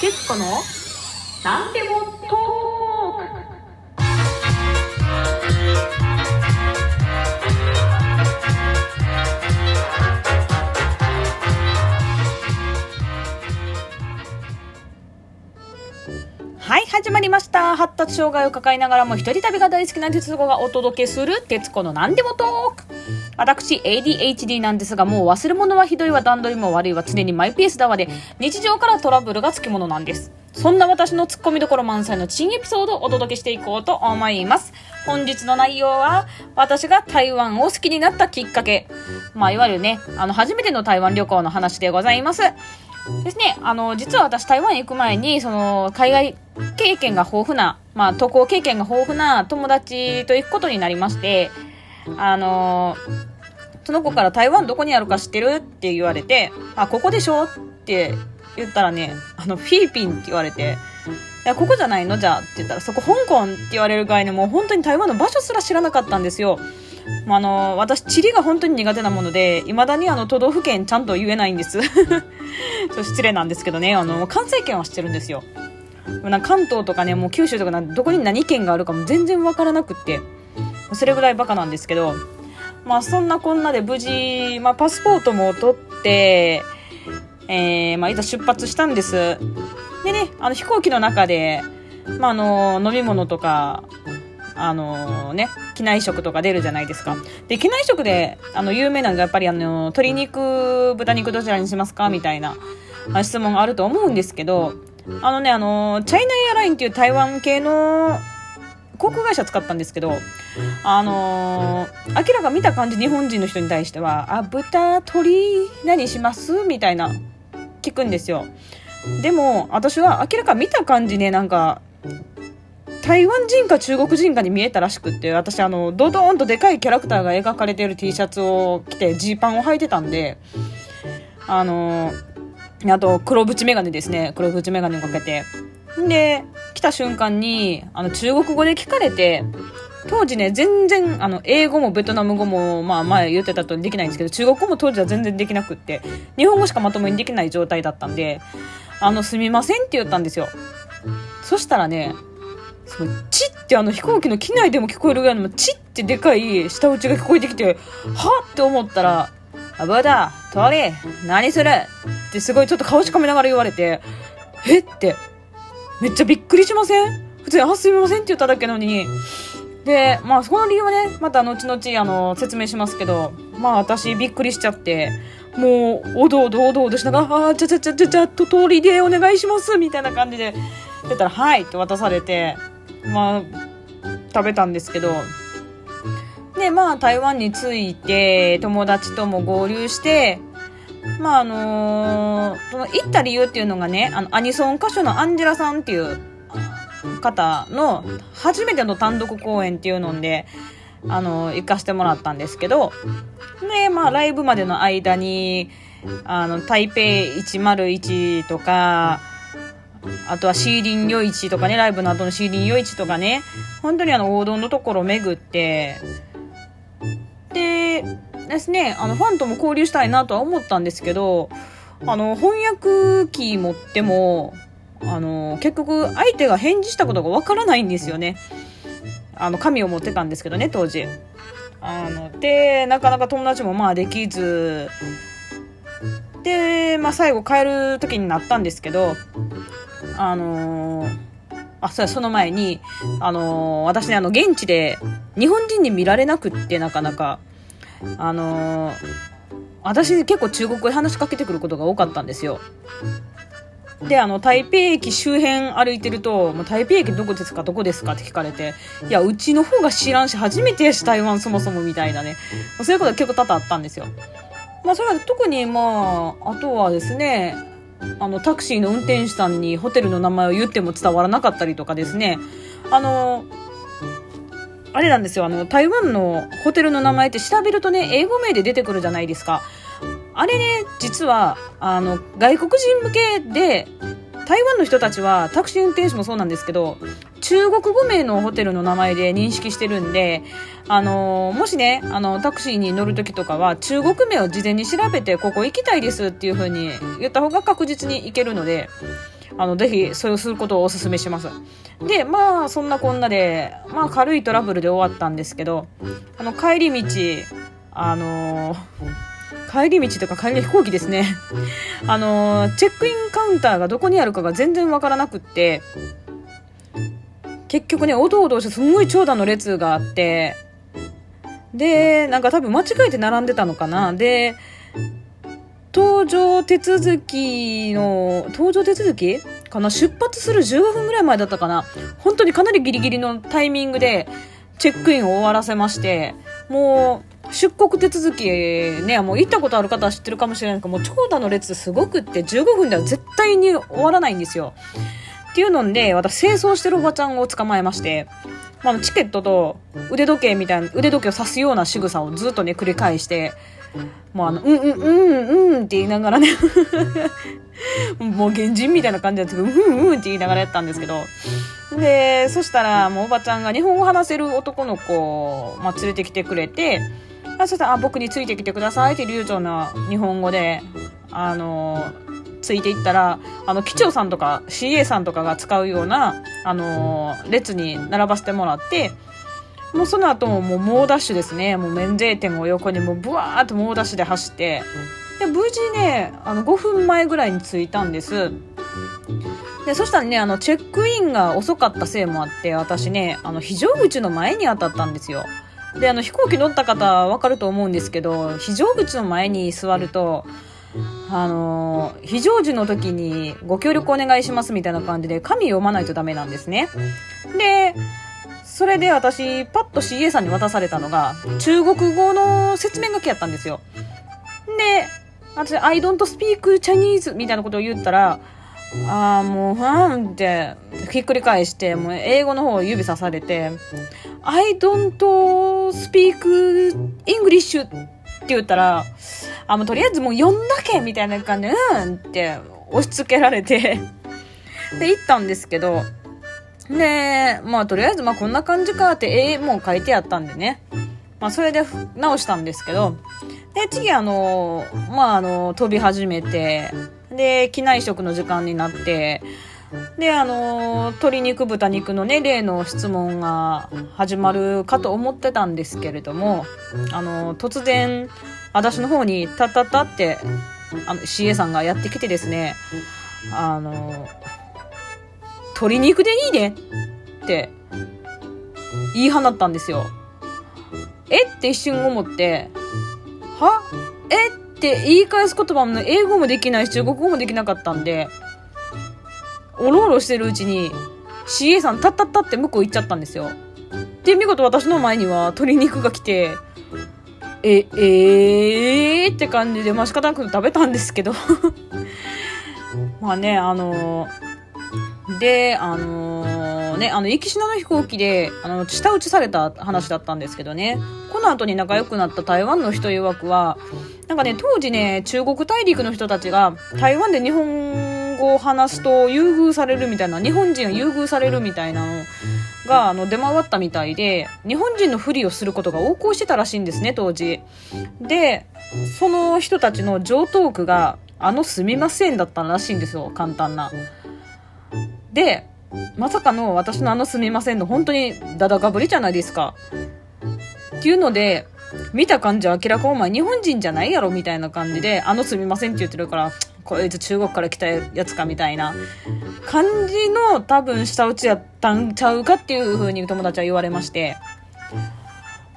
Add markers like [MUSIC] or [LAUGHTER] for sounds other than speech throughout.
徹子のなんでもトー始まりました。発達障害を抱えながらも一人旅が大好きな鉄子がお届けする徹子のなんでもトーク。私、ADHD なんですが、もう忘れ物はひどいわ、段取りも悪いわ、常にマイペースだわで、日常からトラブルがつきものなんです。そんな私のツッコミどころ満載の珍エピソードをお届けしていこうと思います。本日の内容は、私が台湾を好きになったきっかけ。まあ、いわゆるね、あの、初めての台湾旅行の話でございます。ですね、あの、実は私台湾へ行く前に、その、海外経験が豊富な、まあ、渡航経験が豊富な友達と行くことになりまして、あの、その子から台湾どこにあるか知ってる？って言われて、あ、ここでしょ？って言ったらね、あの、フィリピンって言われて、いや、ここじゃないの？じゃあって言ったら、そこ香港って言われるぐらいにもう本当に台湾の場所すら知らなかったんですよ。まあ、あの、私、地理が本当に苦手なもので、未だにあの、都道府県ちゃんと言えないんです。[LAUGHS] ちょっと失礼なんですけどね、あの、関西圏は知ってるんですよ。なんか関東とかね、もう九州とかなどこに何県があるかも全然わからなくって、それぐらいバカなんですけど、まあそんなこんなで無事、まあパスポートも取って、えー、まあいざ出発したんです。でね、あの飛行機の中で、まああの、飲み物とか、あのね、機内食とか出るじゃないですか。で、機内食で、あの、有名なのがやっぱりあの、鶏肉、豚肉どちらにしますかみたいな質問があると思うんですけど、あのね、あの、チャイナエアラインっていう台湾系の航空会社使ったんですけど、あのー明らか見た感じ日本人の人に対しては、あ、豚、鶏、何しますみたいな、聞くんですよ。でも、私は明らか見た感じね、なんか、台湾人か中国人かに見えたらしくって、私あの、ドドーンとでかいキャラクターが描かれてる T シャツを着て、ジーパンを履いてたんで、あのあと、黒縁メガネですね。黒縁メガネをかけて。で、来た瞬間に、あの、中国語で聞かれて、当時ね、全然、あの、英語もベトナム語も、まあ前言ってたとできないんですけど、中国語も当時は全然できなくって、日本語しかまともにできない状態だったんで、あの、すみませんって言ったんですよ。そしたらね、すごい、チってあの飛行機の機内でも聞こえるぐらいのチってでかい舌打ちが聞こえてきて、はっって思ったら、あ、ブダ、トリ、何する？ってすごいちょっと顔しかめながら言われて、え？って、めっちゃびっくりしません？普通に、あ、すみませんって言っただけなのに。で、まあ、そこの理由はね、また後々、あの、説明しますけど、まあ、私びっくりしちゃって、もう、おどおどおどおどしながら、あ、ちゃちゃちゃちゃちゃっと通りでお願いしますみたいな感じで、言ったら、はいって渡されて、まあ、食べたんですけど、で、まあ、台湾に着いて、友達とも合流して、まあ、あのーその行った理由っていうのがね、あの、アニソン歌手のアンジェラさんっていう方の初めての単独公演っていうので、あの、行かしてもらったんですけど、で、まあ、ライブまでの間に、あの、台北101とか、あとはシーリン夜市とかね、ライブの後のシーリン夜市とかね、本当にあの、王道のところを巡って、で、ですね、あの、ファンとも交流したいなとは思ったんですけど、あの、翻訳機持っても、あの、結局、相手が返事したことがわからないんですよね。あの、紙を持ってたんですけどね、当時。あの、で、なかなか友達もまあできず、で、まあ最後帰る時になったんですけど、あのーあ、そうや、その前に、あのー私ね、あの、現地で、日本人に見られなくって、なかなか、あのー私結構中国語で話しかけてくることが多かったんですよ。で、あの、台北駅周辺歩いてると、もう台北駅どこですか？どこですか？って聞かれて、いや、うちの方が知らんし、初めてやし、台湾そもそもみたいなね。そういうことが結構多々あったんですよ。まあ、それは特に、まあ、あとはですね、あの、タクシーの運転手さんにホテルの名前を言っても伝わらなかったりとかですね、あの、あれなんですよ、あの、台湾のホテルの名前って調べるとね、英語名で出てくるじゃないですか。あれね、実は、あの、外国人向けで、台湾の人たちは、タクシー運転手もそうなんですけど、中国語名のホテルの名前で認識してるんで、あの、もしね、あの、タクシーに乗るときとかは、中国名を事前に調べて、ここ行きたいですっていう風に言った方が確実に行けるので、あの、ぜひ、それをすることをお勧めします。で、まあ、そんなこんなで、まあ、軽いトラブルで終わったんですけど、あの、帰り道、あの帰り道とか帰り飛行機ですね。[LAUGHS] あのチェックインカウンターがどこにあるかが全然わからなくって、結局ね、おどおどしてすんごい長蛇の列があって、で、なんか多分間違えて並んでたのかな。で、搭乗手続きの、搭乗手続きかな出発する15分ぐらい前だったかな本当にかなりギリギリのタイミングでチェックインを終わらせまして、もう、出国手続きね、もう行ったことある方は知ってるかもしれないけど、もう長蛇の列すごくって15分では絶対に終わらないんですよ。っていうので、私清掃してるおばちゃんを捕まえまして、まあ、チケットと腕時計みたいな、腕時計を指すような仕草をずっとね、繰り返して、もうあの、うんうんうんうんって言いながらね [LAUGHS] もう原人みたいな感じで、うんうんって言いながらやったんですけど、で、そしたらもうおばちゃんが日本語話せる男の子を、まあ、連れてきてくれて、そしたら、あ、僕についてきてくださいって流暢な日本語で、あの、ついていったら、あの、機長さんとか CA さんとかが使うような、あの、列に並ばせてもらって、もうその後ももう猛ダッシュですね。もう免税店を横にもうブワーっと猛ダッシュで走って、で、無事ね、あの、5分前ぐらいに着いたんです。で、そしたらね、あの、チェックインが遅かったせいもあって、私ね、あの、非常口の前に当たったんですよ。で、あの、飛行機乗った方わかると思うんですけど、非常口の前に座ると、あの非常時の時にご協力お願いしますみたいな感じで紙読まないとダメなんですね。で、それで私、パッと CA さんに渡されたのが、中国語の説明書きやったんですよ。で、私、I don't speak Chinese みたいなことを言ったら、ああ、もう、ふんって、ひっくり返して、もう英語の方を指さされて、I don't speak English って言ったら、あ、もうとりあえずもう読んだけみたいな感じで、うんって押し付けられてで、行ったんですけど、で、まあとりあえずまあこんな感じかって絵もう書いてあったんでね。まあそれで直したんですけど、で、次あの、まああの、飛び始めて、で、機内食の時間になって、で、あの、鶏肉、豚肉のね、例の質問が始まるかと思ってたんですけれども、あの、突然、私の方に、タッタッタって、あの、CA さんがやってきてですね、あの、鶏肉でいいでって言い放ったんですよ。え？って一瞬思って、は？って言い返す言葉も英語もできないし中国語もできなかったんで、おろおろしてるうちに CA さんタッタッタって向こう行っちゃったんですよ。で、見事私の前には鶏肉が来て、え、えーって感じで、まあ仕方なく食べたんですけど。[LAUGHS] まあね、あのーで、あのー、ね、あの、行きしなの飛行機で、あの、舌打ちされた話だったんですけどね、この後に仲良くなった台湾の人曰くは、なんかね、当時ね、中国大陸の人たちが、台湾で日本語を話すと優遇されるみたいな、日本人を優遇されるみたいなのが、あの、出回ったみたいで、日本人のふりをすることが横行してたらしいんですね、当時。で、その人たちの上等句が、あのすみませんだったらしいんですよ、簡単な。で、まさかの私のあのすみませんの本当にダダかぶりじゃないですか。っていうので、見た感じは明らかお前日本人じゃないやろみたいな感じで、あのすみませんって言ってるから、こいつ中国から来たやつかみたいな感じの多分下打ちやったんちゃうかっていう風に友達は言われまして。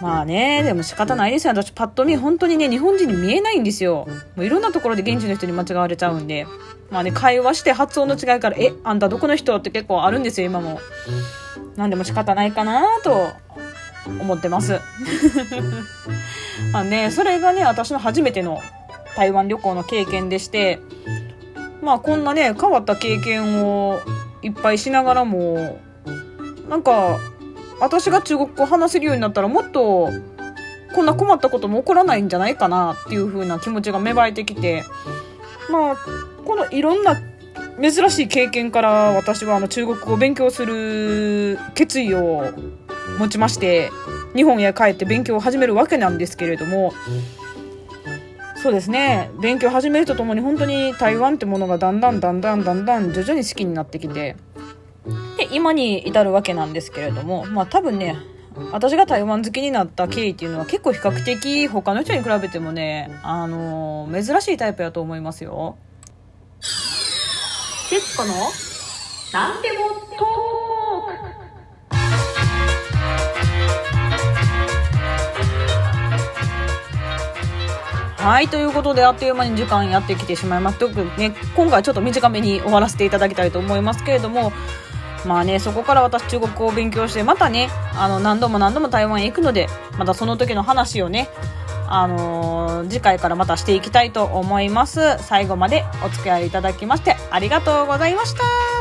まあね、でも仕方ないですよ。私パッと見本当にね、日本人に見えないんですよ。もういろんなところで現地の人に間違われちゃうんで。まあね、会話して発音の違いから、え、あんたどこの人？って結構あるんですよ、今も。なんでも仕方ないかなと思ってます。まあね、それがね、私の初めての台湾旅行の経験でして、まあこんなね、変わった経験をいっぱいしながらも、なんか、私が中国語話せるようになったらもっとこんな困ったことも起こらないんじゃないかなっていう風な気持ちが芽生えてきてまあこのいろんな珍しい経験から私はあの中国語を勉強する決意を持ちまして日本へ帰って勉強を始めるわけなんですけれどもそうですね勉強始めるとともに本当に台湾ってものがだんだんだんだんだんだん徐々に好きになってきてで今に至るわけなんですけれどもまあ多分ね私が台湾好きになった経緯っていうのは結構比較的他の人に比べてもね、あのー、珍しいタイプやと思いますよ。徹子のなんでもはい、ということで、あっという間に時間やってきてしまいます。特にね、今回ちょっと短めに終わらせていただきたいと思いますけれども、まあね、そこから私中国語を勉強して、またね、あの、何度も何度も台湾へ行くので、またその時の話をね、あのー、次回からまたしていきたいと思います。最後までお付き合いいただきましてありがとうございました。